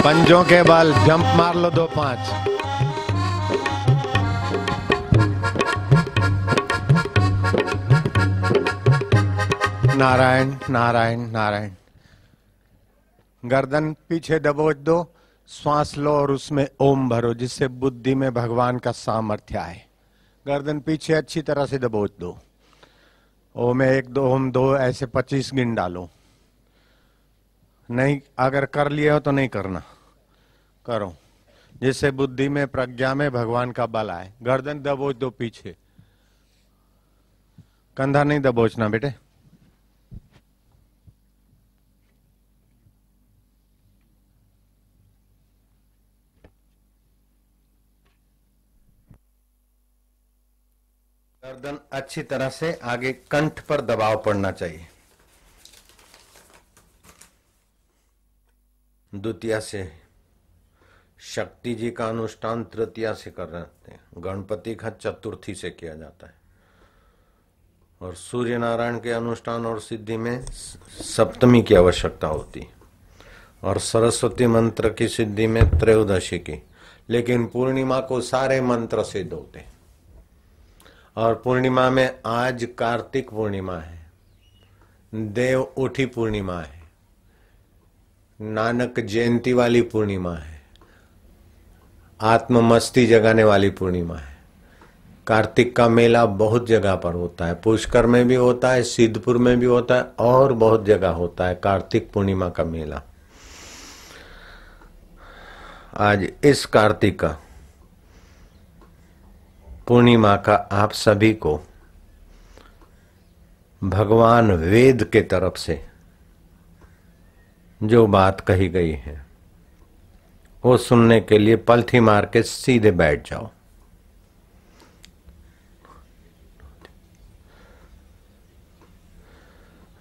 पंजों के बल जंप मार लो दो पाँच। नारायण नारायण नारायण। गर्दन पीछे दबोच दो, श्वास लो और उसमें ओम भरो, जिससे बुद्धि में भगवान का सामर्थ्य आए। गर्दन पीछे अच्छी तरह से दबोच दो। ओम एक दो, ओम दो, ऐसे पच्चीस गिन डालो। नहीं, अगर कर लिए हो तो नहीं करना। करो। जिससे बुद्धि में, प्रज्ञा में भगवान का बल आए। गर्दन दबोच दो पीछे। कंधा नहीं दबोचना बेटे। गर्दन अच्छी तरह से आगे कंठ पर दबाव पड़ना चाहिए। द्वितीय से शक्ति जी का अनुष्ठान तृतीया से कर रहे हैं गणपति का चतुर्थी से किया जाता है। और सूर्य नारायण के अनुष्ठान और सिद्धि में सप्तमी की आवश्यकता होती। और सरस्वती मंत्र की सिद्धि में त्रयोदशी की। लेकिन पूर्णिमा को सारे मंत्र सिद्ध होते और पूर्णिमा में आज कार्तिक पूर्णिमा है। देव उठी पूर्णिमा है। नानक जयंती वाली पूर्णिमा है। आत्म मस्ती जगाने वाली पूर्णिमा है। कार्तिक का मेला बहुत जगह पर होता है। पुष्कर में भी होता है, सिद्धपुर में भी होता है, और बहुत जगह होता है कार्तिक पूर्णिमा का मेला। आज इस कार्तिक का पूर्णिमा का आप सभी को भगवान वेद के तरफ़ से जो बात कही गई है, वो सुनने के लिए पलथी मार के सीधे बैठ जाओ।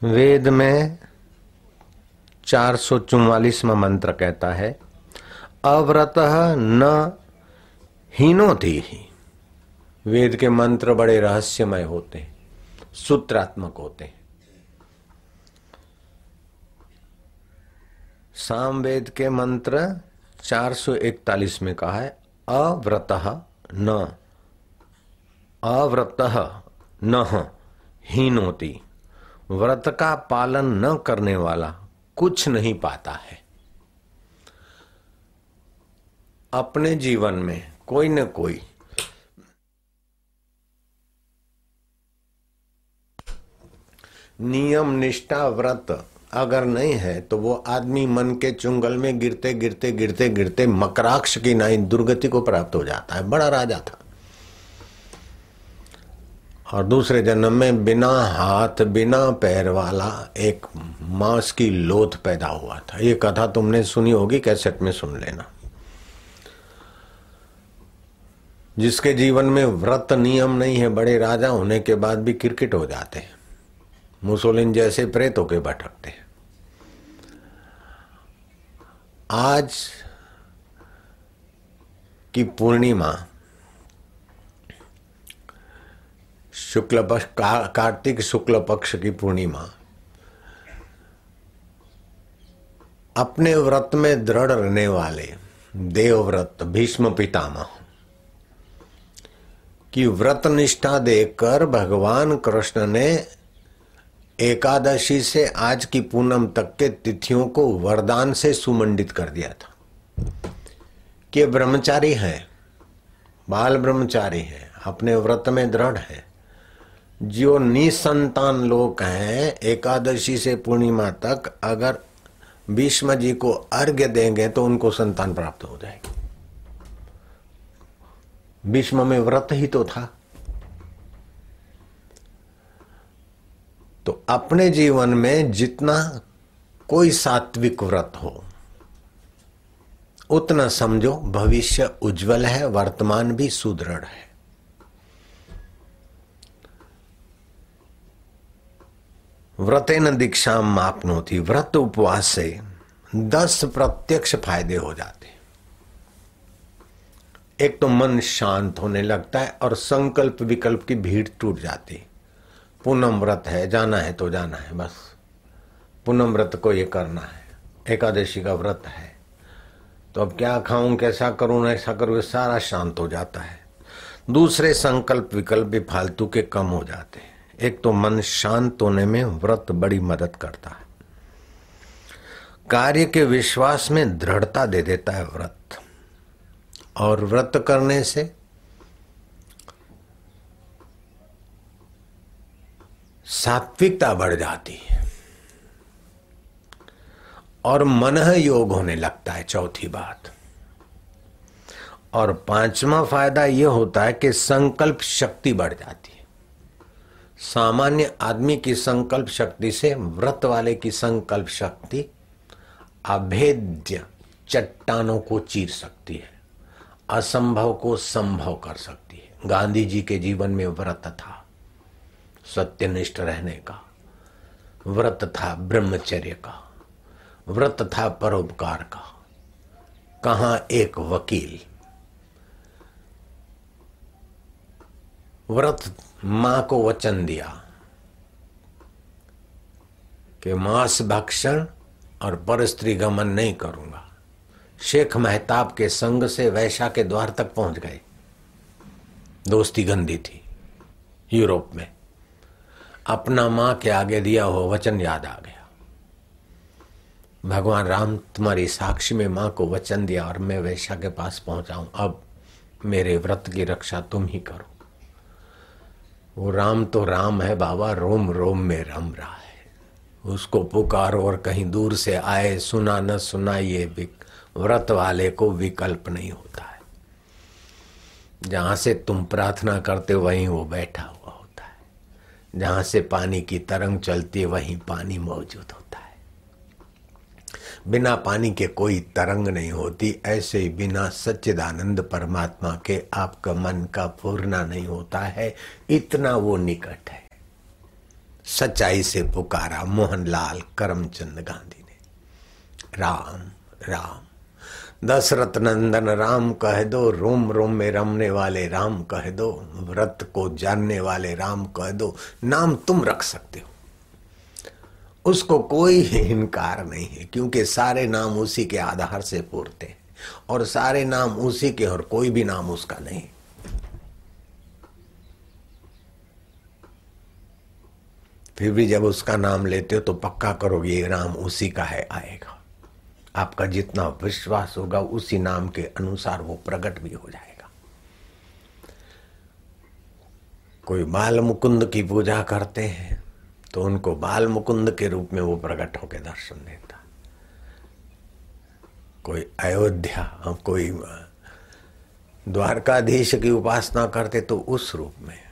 वेद में चार सौ मंत्र कहता है, अव्रत न हीनो थी ही। वेद के मंत्र बड़े रहस्यमय होते हैं सूत्रात्मक होते। हैं सामवेद के मंत्र 441 में कहा है, अव्रत न। अव्रत न हीनोती। व्रत का पालन न करने वाला कुछ नहीं पाता है। अपने जीवन में कोई न कोई नियम निष्ठा व्रत अगर नहीं है तो वो आदमी मन के चुंगल में गिरते गिरते गिरते गिरते मकराक्ष की नाई दुर्गति को प्राप्त हो जाता है। बड़ा राजा था। और दूसरे जन्म में बिना हाथ, बिना पैर वाला एक मांस की लोथ पैदा हुआ था। ये कथा तुमने सुनी होगी, कैसेट में सुन लेना। जिसके जीवन में व्रत नियम नहीं है, बड़े राजा होने के बाद भी क्रिकेट हो जाते हैं। मुसोलिन जैसे प्रेतों के भटकते हैं। आज की पूर्णिमा शुक्ल पक्ष का, कार्तिक शुक्ल पक्ष की पूर्णिमा अपने व्रत में दृढ़ रहने वाले देवव्रत भीष्म पितामह की व्रत निष्ठा देकर भगवान कृष्ण ने एकादशी से आज की पूनम तक के तिथियों को वरदान से सुमंडित कर दिया था। कि ब्रह्मचारी है, बाल ब्रह्मचारी है, अपने व्रत में दृढ़ है। जो निसंतान लोग हैं, एकादशी से पूर्णिमा तक अगर भीष्म जी को अर्घ्य देंगे तो उनको संतान प्राप्त हो जाएगी। भीष्म में व्रत ही तो था। तो अपने जीवन में जितना कोई सात्विक व्रत हो, उतना समझो भविष्य उज्जवल है, वर्तमान भी सुदृढ़ है। व्रतेन दीक्षा मापनोती, व्रत उपवास से दस प्रत्यक्ष फ़ायदे हो जाते। एक तो मन शांत होने लगता है और संकल्प विकल्प की भीड़ टूट जाती। पूनम व्रत है, जाना है तो जाना है, बस। पूनम व्रत को ये करना है। एकादशी का व्रत है। तो अब क्या खाऊं, कैसा करूँ, ऐसा करूँ सारा शांत हो जाता है। दूसरे संकल्प विकल्प भी फालतू के कम हो जाते हैं। एक तो मन शांत होने में व्रत बड़ी मदद करता है। कार्य के विश्वास में दृढ़ता दे देता है व्रत। और व्रत करने से सात्विकता बढ़ जाती है। और मन योग होने लगता है, चौथी बात। और पांचवा फ़ायदा यह होता है कि संकल्प शक्ति बढ़ जाती है। सामान्य आदमी की संकल्प शक्ति से व्रत वाले की संकल्प शक्ति अभेद्य चट्टानों को चीर सकती है, असंभव को संभव कर सकती है। गांधी जी के जीवन में व्रत था। सत्यनिष्ठ रहने का, व्रत था ब्रह्मचर्य का, व्रत था परोपकार का। कहा एक वकील? व्रत माँ को वचन दिया कि मांस भक्षण और परस्त्री गमन नहीं करूँगा। शेख मेहताब के संग से वैशा के द्वार तक पहुँच गए। दोस्ती गंदी थी यूरोप में। अपना माँ के आगे दिया हुआ वचन याद आ गया। भगवान राम तुम्हारी साक्षी में माँ को वचन दिया और मैं वैशा के पास पहुंचाऊं। अब मेरे व्रत की रक्षा तुम ही करो। वो राम तो राम है बाबा, रोम रोम में रम रहा है। उसको पुकारो और कहीं दूर से आए, सुना न सुना ये व्रत वाले को विकल्प नहीं होता है। जहाँ से तुम प्रार्थना करते वहीं वो बैठा हो। जहाँ से पानी की तरंग चलती है, वहीं पानी मौजूद होता है। बिना पानी के कोई तरंग नहीं होती, ऐसे ही बिना सच्चिदानंद परमात्मा के आपका मन का पूर्णा नहीं होता है, इतना वो निकट है। सच्चाई से पुकारा मोहनलाल करमचंद गांधी ने। राम राम। दशरथ नंदन, राम कह दो, रोम रोम में रमने वाले राम कह दो, व्रत को जानने वाले राम कह दो, नाम तुम रख सकते हो। उसको कोई इनकार नहीं है, क्योंकि सारे नाम उसी के आधार से पूरते हैं, और सारे नाम उसी के और कोई भी नाम उसका नहीं। फिर भी जब उसका नाम लेते हो तो पक्का करोगे ये नाम उसी का है, आएगा। आपका जितना विश्वास होगा उसी नाम के अनुसार वो प्रकट भी हो जाएगा। कोई बाल मुकुंद की पूजा करते हैं तो उनको बाल मुकुंद के रूप में वो प्रकट होकर दर्शन देता। कोई अयोध्या, कोई द्वारकाधीश की उपासना करते तो उस रूप में।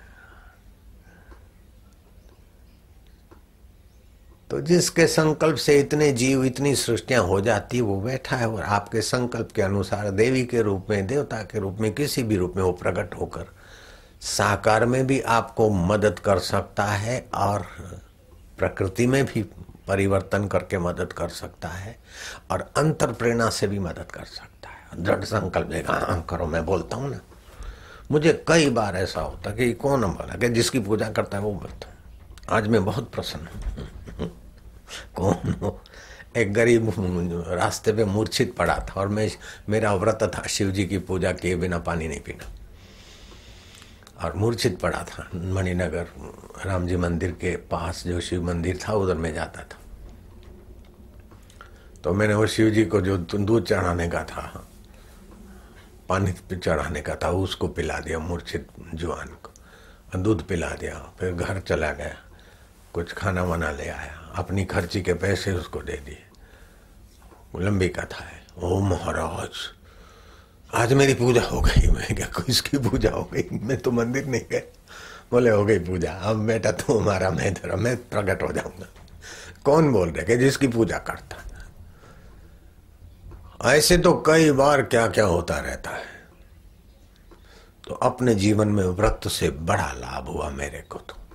तो जिसके संकल्प से इतने जीव, इतनी सृष्टियाँ हो जाती, वो बैठा है और आपके संकल्प के अनुसार देवी के रूप में, देवता के रूप में, किसी भी रूप में वो प्रकट होकर साकार में भी आपको मदद कर सकता है और प्रकृति में भी परिवर्तन करके मदद कर सकता है और अंतर प्रेरणा से भी मदद कर सकता है। दृढ़ संकल्प देगा हाँ करो, मैं बोलता हूँ ना। मुझे कई बार ऐसा होता कि कौन बोला कि जिसकी पूजा करता है वो बोलता आज मैं बहुत प्रसन्न हूँ। कौन? हो एक गरीब रास्ते पे मूर्छित पड़ा था और मैं मेरा व्रत था शिव जी की पूजा किए बिना पानी नहीं पीना। और मूर्छित पड़ा था, मणिनगर राम जी मंदिर के पास जो शिव मंदिर था, उधर में जाता था। तो मैंने वो शिव जी को जो दूध चढ़ाने का था, पानी चढ़ाने का था, उसको पिला दिया, मूर्छित जुआन को। दूध पिला दिया, फिर घर चला गया, कुछ खाना वाना ले आया। अपनी खर्ची के पैसे उसको दे दिए। लंबी कथा है। ओ महाराज, आज मेरी पूजा हो गई। मैं क्या, किसकी पूजा हो गई? मैं तो मंदिर नहीं गए बोले, हो गई पूजा। अब बेटा तू हमारा, मैं तेरा, मैं प्रकट हो जाऊँगा। कौन बोल रहे जिसकी पूजा करता ऐसे तो कई बार क्या क्या होता रहता है। तो अपने जीवन में व्रत से बड़ा लाभ हुआ मेरे को तो।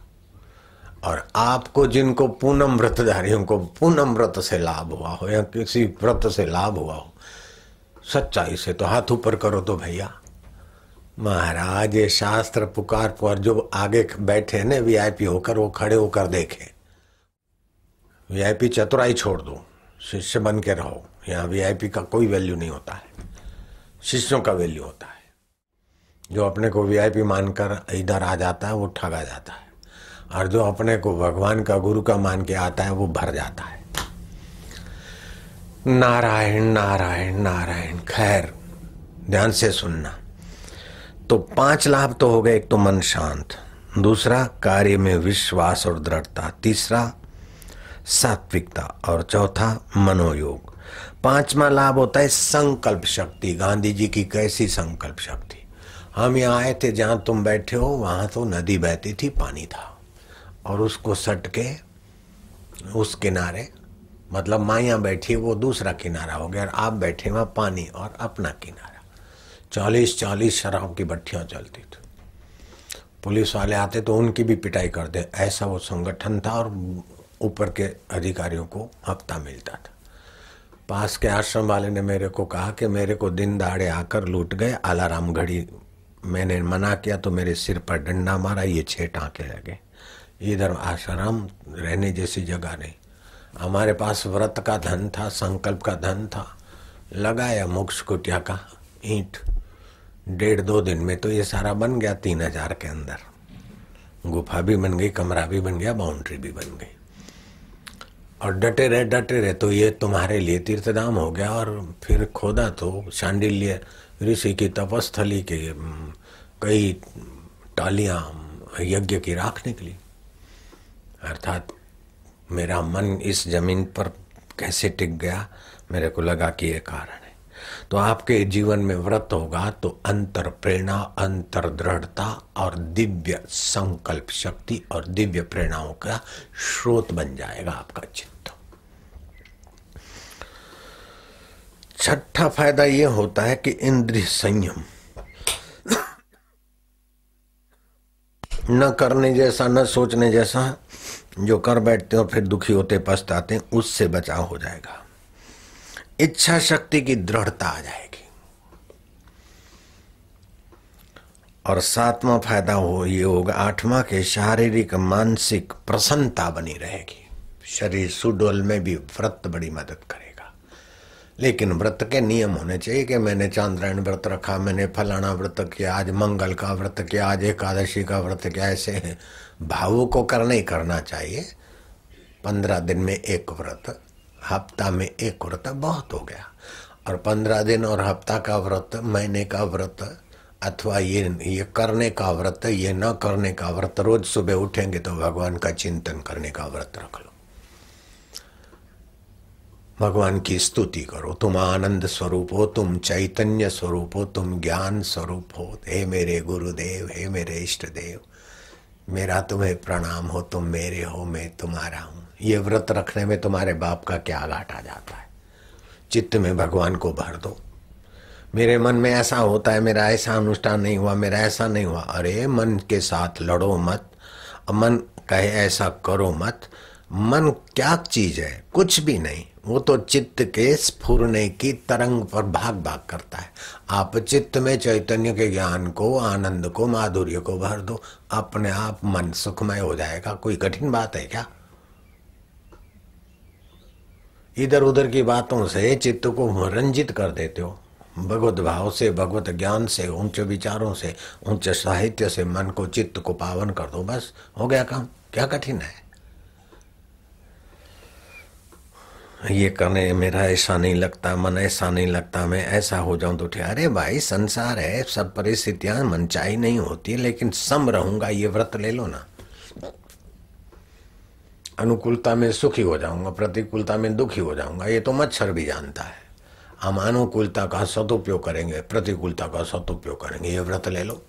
और आपको जिनको पूनम व्रतधारियों को पूनम व्रत से लाभ हुआ हो या किसी व्रत से लाभ हुआ हो, सच्चाई से तो हाथ ऊपर करो तो भैया। महाराज, ये शास्त्र पुकार पर जो आगे बैठे न वीआईपी होकर वो खड़े होकर देखे। वीआईपी चतुराई छोड़ दो, शिष्य बन के रहो। यहाँ वीआईपी का कोई वैल्यू नहीं होता है। शिष्यों का वैल्यू होता है। जो अपने को वीआईपी मानकर इधर आ जाता है, वो ठगा जाता है। और जो अपने को भगवान का, गुरु का मान के आता है, वो भर जाता है। नारायण नारायण नारायण, खैर, ध्यान से सुनना। तो पाँच लाभ तो हो गए, एक तो मन शांत। दूसरा, कार्य में विश्वास और दृढ़ता। तीसरा, सात्विकता। और चौथा, मनोयोग। पांचवा लाभ होता है संकल्प शक्ति। गांधी जी की कैसी संकल्प शक्ति? हम यहाँ आए थे, जहाँ तुम बैठे हो, वहाँ तो नदी बहती थी, पानी था। और उसको सट के उस किनारे मतलब माया बैठी, वो दूसरा किनारा हो गया और आप बैठे वहाँ पानी और अपना किनारा। चालीस चालीस शराब की भट्टियाँ चलती थी। पुलिस वाले आते तो उनकी भी पिटाई कर दे, ऐसा वो संगठन था और ऊपर के अधिकारियों को हफ़्ता मिलता था। पास के आश्रम वाले ने मेरे को कहा कि मेरे को दिन दाड़े आकर लूट गए, आलाराम घड़ी मैंने मना किया तो मेरे सिर पर डंडा मारा, ये छह टाँके लगे। इधर आश्रम रहने जैसी जगह नहीं। हमारे पास व्रत का धन था, संकल्प का धन था। लगाया मोक्ष कुटिया का ईंट। डेढ़ दो दिन में तो ये सारा बन गया तीन हज़ार के अंदर। गुफा भी बन गई, कमरा भी बन गया, बाउंड्री भी बन गई। और डटे रहे डटे रहे तो ये तुम्हारे लिए तीर्थधाम हो गया और फिर खोदा तो शांडिल्य ऋषि की तपस्थली के कई टालियाँ, यज्ञ की राख निकली। अर्थात मेरा मन इस ज़मीन पर कैसे टिक गया, मेरे को लगा कि ये कारण है। तो आपके जीवन में व्रत होगा तो अंतर प्रेरणा अंतर दृढ़ता और दिव्य संकल्प शक्ति और दिव्य प्रेरणाओं का स्रोत बन जाएगा आपका चित्त। छठा फ़ायदा यह होता है कि इंद्रिय संयम न करने जैसा, न सोचने जैसा जो कर बैठते और फिर दुखी होते, पछताते, उससे बचाव हो जाएगा। इच्छा शक्ति की दृढ़ता आ जाएगी। और सातवां फ़ायदा हो, ये होगा, आठवां के शारीरिक, मानसिक प्रसन्नता बनी रहेगी। शरीर सुडोल में भी व्रत बड़ी मदद करेगा। लेकिन व्रत के नियम होने चाहिए कि मैंने चांद्रायण व्रत रखा, मैंने फलाना व्रत किया, आज मंगल का व्रत किया, आज एकादशी का व्रत किया, ऐसे भावों को करना ही करना चाहिए। पंद्रह दिन में एक व्रत, हफ़्ता में एक व्रत बहुत हो गया। और पंद्रह दिन और हफ़्ता का व्रत, महीने का व्रत, अथवा ये ये करने का व्रत, ये न करने का व्रत, रोज सुबह उठेंगे तो भगवान का चिंतन करने का व्रत रख लो। भगवान की स्तुति करो, तुम आनंद स्वरूप हो, तुम चैतन्य स्वरूप हो, तुम ज्ञान स्वरूप हो। हे मेरे गुरुदेव, हे मेरे इष्ट देव मेरा तुम्हें प्रणाम हो, तुम मेरे हो, मैं तुम्हारा हूँ। ये व्रत रखने में तुम्हारे बाप का क्या घाट जाता है? चित्त में भगवान को भर दो। मेरे मन में ऐसा होता है, मेरा ऐसा अनुष्ठान नहीं हुआ, मेरा ऐसा नहीं हुआ। अरे, मन के साथ लड़ो मत। मन कहे ऐसा करो मत। मन क्या चीज़ है? कुछ भी नहीं। वो तो चित्त के स्फुरने की तरंग पर भाग भाग करता है। आप चित्त में चैतन्य के ज्ञान को, आनंद को, माधुर्य को भर दो। अपने आप मन सुखमय हो जाएगा। कोई कठिन बात है क्या? इधर उधर की बातों से चित्त को रंजित कर देते हो। भगवत भाव से, भगवत ज्ञान से, उच्च विचारों से, उच्च साहित्य से मन को चित्त को पावन कर दो। बस, हो गया काम। क्या कठिन है? ये करने मेरा ऐसा नहीं लगता, मन ऐसा नहीं लगता, मैं ऐसा हो जाऊँ तो ठीक अरे भाई, संसार है, सब परिस्थितियाँ, मनचाही नहीं होती, लेकिन सम रहूँगा, ये व्रत ले लो ना। अनुकूलता में सुखी हो जाऊँगा, प्रतिकूलता में दुखी हो जाऊँगा, ये तो मच्छर भी जानता है। हम अनुकूलता का सदुपयोग करेंगे, प्रतिकूलता का सदुपयोग करेंगे, ये व्रत ले लो।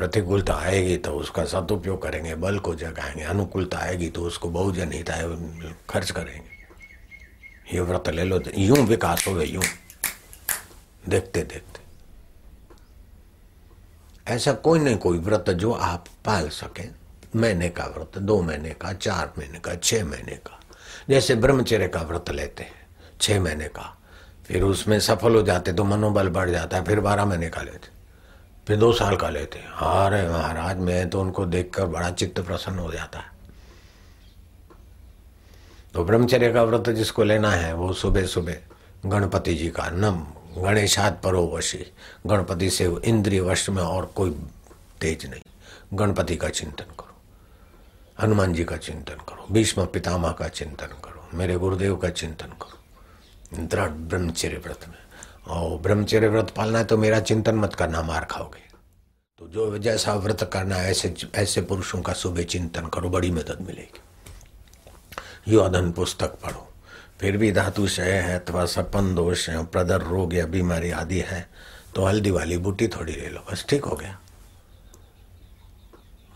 प्रतिकूलता आएगी तो उसका सदुपयोग करेंगे, बल को जगाएँगे, अनुकूलता आएगी तो उसको बहुजन हित खर्च करेंगे। ये व्रत ले लो, यूँ विकास हो गए यूँ। देखते देखते। ऐसा कोई नहीं कोई व्रत जो आप पाल सकें। महीने का व्रत, दो महीने का, चार महीने का, छह महीने का। जैसे ब्रह्मचर्य का व्रत लेते हैं, छह महीने का। फिर उसमें सफल हो जाते तो मनोबल बढ़ जाता है, फिर बारह महीने का लेते। फिर दो साल का लेते हैं। अरे महाराज, मैं तो उनको देखकर बड़ा चित्त प्रसन्न हो जाता है। तो ब्रह्मचर्य का व्रत जिसको लेना है, वो सुबह सुबह गणपति जी का नम गणेशाद परो वशी गणपति से इंद्रिय वश में और कोई तेज नहीं। गणपति का चिंतन करो, हनुमान जी का चिंतन करो, भीष्म पितामह का चिंतन करो, मेरे गुरुदेव का चिंतन करो। दृढ़ ब्रह्मचर्य व्रत में। और ब्रह्मचर्य व्रत पालना है तो मेरा चिंतन मत करना, मार खाओगे। तो जो जैसा व्रत करना है, ऐसे ऐसे पुरुषों का सुबह चिंतन करो, बड़ी मदद मिलेगी। योधन पुस्तक पढ़ो। फिर भी धातु क्षय है, अथवा सपन दोष है, प्रदर रोग या बीमारी आदि है तो हल्दी वाली बूटी थोड़ी ले लो, बस ठीक हो गया।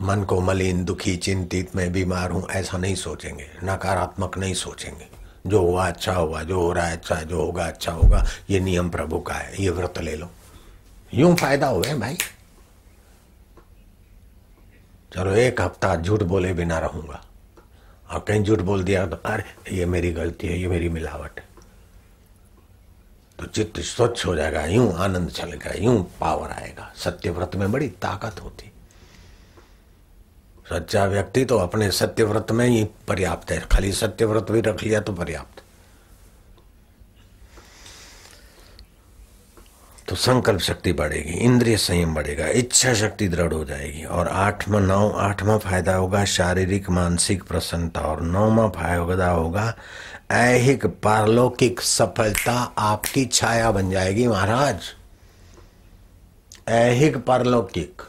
मन को मलिन, दुखी, चिंतित, मैं बीमार हूँ, ऐसा नहीं सोचेंगे, नकारात्मक नहीं सोचेंगे। जो हुआ अच्छा हुआ, जो हो रहा है अच्छा जो होगा अच्छा होगा, ये नियम प्रभु का है, ये व्रत ले लो। यूँ फ़ायदा हुए भाई? चलो एक हफ़्ता झूठ बोले बिना रहूँगा। और कहीं झूठ बोल दिया तो अरे, ये मेरी गलती है, ये मेरी मिलावट है। तो चित्त स्वच्छ हो जाएगा, यूँ आनंद चलेगा यूँ पावर आएगा। सत्य व्रत में बड़ी ताकत होती। सच्चा व्यक्ति तो अपने सत्य व्रत में ही पर्याप्त है। खाली सत्य व्रत भी रख लिया तो पर्याप्त। तो संकल्प शक्ति बढ़ेगी, इंद्रिय संयम बढ़ेगा, इच्छा शक्ति दृढ़ हो जाएगी और आठवा, नौ, आठवां फ़ायदा होगा शारीरिक, मानसिक प्रसन्नता और नौवा फ़ायदा होगा ऐहिक, पारलौकिक सफलता आपकी छाया बन जाएगी महाराज। ऐहिक, पारलौकिक।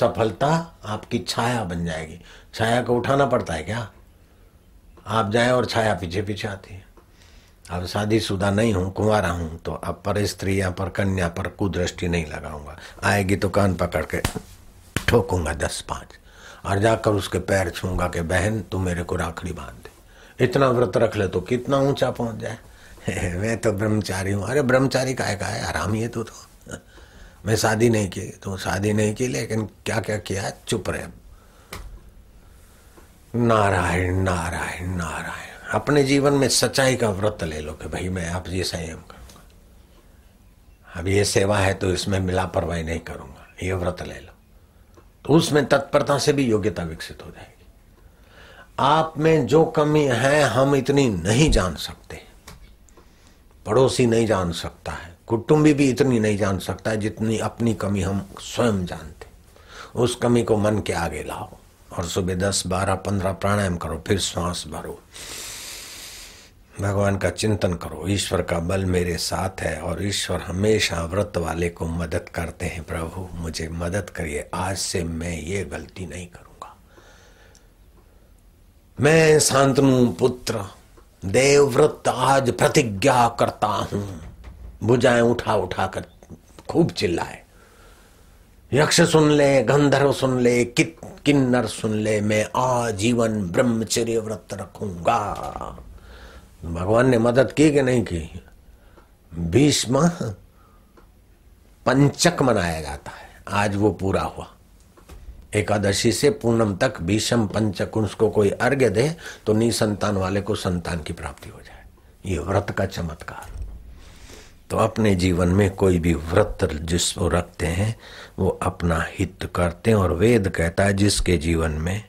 सफलता आपकी छाया बन जाएगी। छाया को उठाना पड़ता है क्या? आप जाए और छाया पीछे पीछे आती है। अब शादीशुदा नहीं हूँ कुंवारा हूँ तो अब पर स्त्री या पर कन्या पर कुदृष्टि नहीं लगाऊँगा। आएगी तो कान पकड़ के ठोकूँगा दस पाँच और जाकर उसके पैर छूँगा कि बहन तू मेरे को राखड़ी बाँध दे। इतना व्रत रख ले तो कितना ऊँचा पहुँच जाए? मैं तो ब्रह्मचारी हूँ। अरे ब्रह्मचारी का है आराम ही? है तू तो, तो। मैं शादी नहीं की तो शादी नहीं की, लेकिन क्या क्या किया? चुप रहे। नारायण नारायण नारायण। अपने जीवन में सच्चाई का व्रत ले लो कि भाई मैं आप ये संयम करूँगा। अब ये सेवा है तो इसमें मिलापरवाही नहीं करूँगा। ये व्रत ले लो। तो उसमें तत्परता से भी योग्यता विकसित हो जाएगी। आप में जो कमी है, हम इतनी नहीं जान सकते। पड़ोसी नहीं जान सकता है। कुटुंबी भी इतनी नहीं जान सकता जितनी अपनी कमी हम स्वयं जानते उस कमी को मन के आगे लाओ और सुबह दस, बारह, पंद्रह प्राणायाम करो, फिर श्वास भरो। भगवान का चिंतन करो, ईश्वर का बल मेरे साथ है और ईश्वर हमेशा व्रत वाले को मदद करते हैं। प्रभु, मुझे मदद करिए, आज से मैं ये गलती नहीं करूँगा। मैं शांतनु पुत्र, देवव्रत आज प्रतिज्ञा करता हूँ। बुझाए, उठा उठा कर खूब चिल्लाए। यक्ष सुन ले, गंधर्व सुन ले, कित, किन्नर सुन ले, मैं आजीवन ब्रह्मचर्य व्रत रखूँगा। भगवान ने मदद की कि नहीं की? भीष्म पंचक मनाया जाता है। आज वो पूरा हुआ। एकादशी से पूनम तक भीषम पंचक, उसको कोई अर्घ्य दे तो निसंतान वाले को संतान की प्राप्ति हो जाए। ये व्रत का चमत्कार। तो अपने जीवन में कोई भी व्रत जिसको रखते हैं, वो अपना हित करते हैं। और वेद कहता है, जिसके जीवन में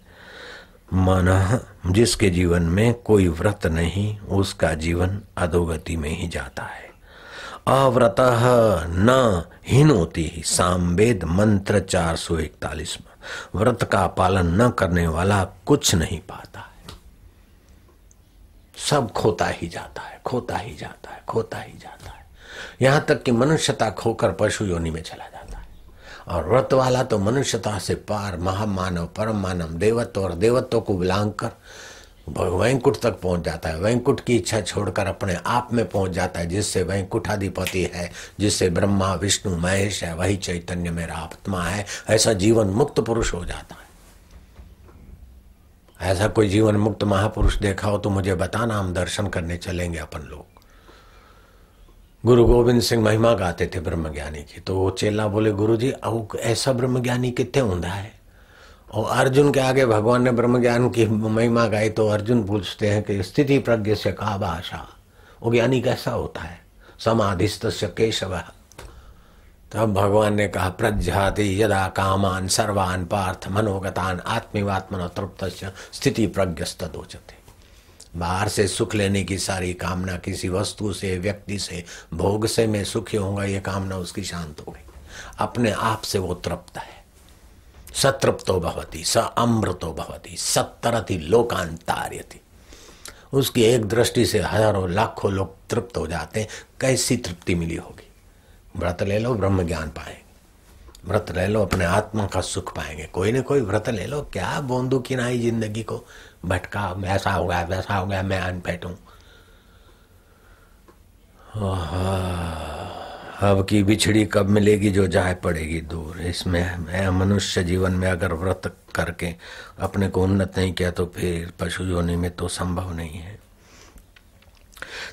मन जिसके जीवन में कोई व्रत नहीं, उसका जीवन अधोगति में ही जाता है। अव्रत न हिनोती सामवेद मंत्र चार सौ इकतालीस में। व्रत का पालन न करने वाला कुछ नहीं पाता है। सब खोता ही जाता है, खोता ही जाता है, खोता ही जाता है। यहाँ तक कि मनुष्यता खोकर पशु योनि में चला जाता है। और व्रत वाला तो मनुष्यता से पार महामानव परम मानव देवत्व और देवत्व को विलांग कर वैंकुट तक पहुँच जाता है। वैंकुट की इच्छा छोड़कर अपने आप में पहुँच जाता है, जिससे वैंकुठाधिपति है, जिससे ब्रह्मा, विष्णु, महेश है, वही चैतन्य मेरा आत्मा है। ऐसा जीवन मुक्त पुरुष हो जाता है। ऐसा कोई जीवन मुक्त महापुरुष देखा हो तो मुझे बताना, हम दर्शन करने चलेंगे अपन लोग। गुरु गोविंद सिंह महिमा गाते थे ब्रह्म ज्ञानी की। तो वो चेला बोले गुरु जी अब ऐसा ब्रह्म ज्ञानी कितने ऊंधा है? और अर्जुन के आगे भगवान ने ब्रह्म ज्ञान की महिमा गाई तो अर्जुन पूछते हैं कि, स्थिति प्रज्ञ से कहा भाषा? वो ज्ञानी कैसा होता है? समाधिस्त केशव? तब भगवान ने कहा, प्रज्ञाति यदा कामान सर्वान पार्थ मनोगतान आत्मीवात्मन तृप्त स्थिति प्रज्ञस्तोचते बाहर से सुख लेने की सारी कामना किसी वस्तु से, व्यक्ति से, भोग से मैं सुखी होऊँगा, ये कामना उसकी शांत हो गई। अपने आप से वो तृप्त है। सतृप्तो भवती, स अमृतो भवती, सत्तरति लोकांतार्यति। उसकी एक दृष्टि से हज़ारों, लाखों लोग तृप्त हो जाते हैं, कैसी तृप्ति मिली होगी? व्रत ले लो, ब्रह्म ज्ञान पाएँगे। व्रत ले लो, अपने आत्मा का सुख पाएँगे। कोई ना कोई व्रत ले लो। क्या बोंदू की नाई ज़िंदगी को? भटका, ऐसा हो गया, वैसा हो गया, मैं अनफेट हूँ अब की बिछड़ी कब मिलेगी जो जाए पड़ेगी दूर। इसमें मैं मनुष्य जीवन में अगर व्रत करके अपने को उन्नत नहीं किया तो फिर पशु योनि में तो संभव नहीं है।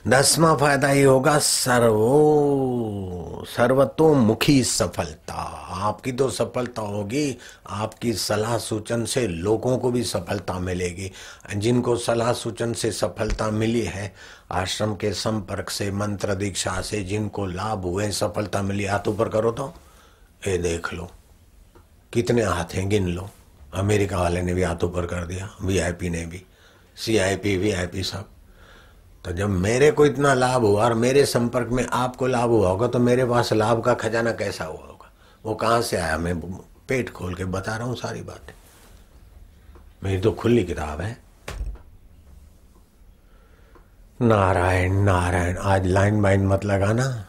दसवा फ़ायदा ये होगा, सर्वो, सर्वतोमुखी सफलता। आपकी तो सफलता होगी, आपकी सलाह सूचन से लोगों को भी सफलता मिलेगी। जिनको सलाह सूचन से सफलता मिली है, आश्रम के संपर्क से, मंत्र दीक्षा से, जिनको लाभ हुए, सफलता मिली, हाथ ऊपर करो तो ये देख लो। कितने हाथ हैं, गिन लो। अमेरिका वाले ने भी हाथ ऊपर कर दिया, वीआईपी ने भी। सीआईपी, वीआईपी सब। तो जब मेरे को इतना लाभ हुआ और मेरे संपर्क में आपको लाभ हुआ होगा तो मेरे पास लाभ का खजाना कैसा हुआ होगा? वो कहाँ से आया? मैं पेट खोल के बता रहा हूँ सारी बातें। मेरी तो खुली किताब है। नारायण नारायण, आज लाइन बाइन मत लगाना।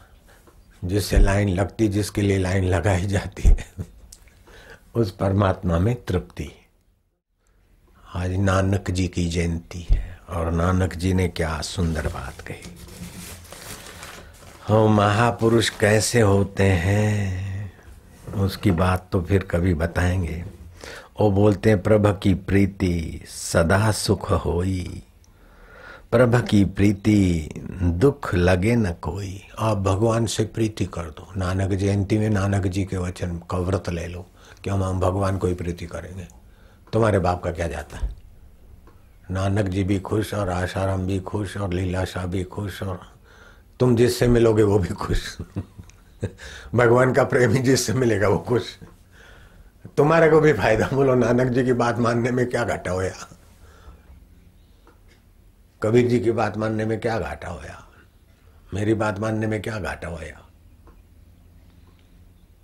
जिससे लाइन लगती, जिसके लिए लाइन लगाई जाती है, उस परमात्मा में तृप्ति। आज नानक जी की जयंती है। और नानक जी ने क्या सुंदर बात कही। हो महापुरुष कैसे होते हैं? उसकी बात तो फिर कभी बताएँगे। वो बोलते हैं, प्रभ की प्रीति सदा सुख होई। प्रभ की प्रीति दुख लगे न कोई। आप भगवान से प्रीति कर दो। नानक जयंती में नानक जी के वचन का व्रत ले लो कि हम भगवान को ही प्रीति करेंगे। तुम्हारे बाप का क्या जाता है? नानक जी भी खुश और आशाराम भी खुश और लीलाशाह भी खुश और तुम जिससे मिलोगे वो भी खुश। भगवान का प्रेमी जिससे मिलेगा वो खुश। तुम्हारे को भी फ़ायदा बोलो, नानक जी की बात मानने में क्या घाटा होया? कबीर जी की बात मानने में क्या घाटा होया? मेरी बात मानने में क्या घाटा होया?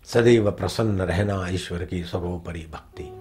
सदैव प्रसन्न रहना ईश्वर की सर्वोपरि भक्ति।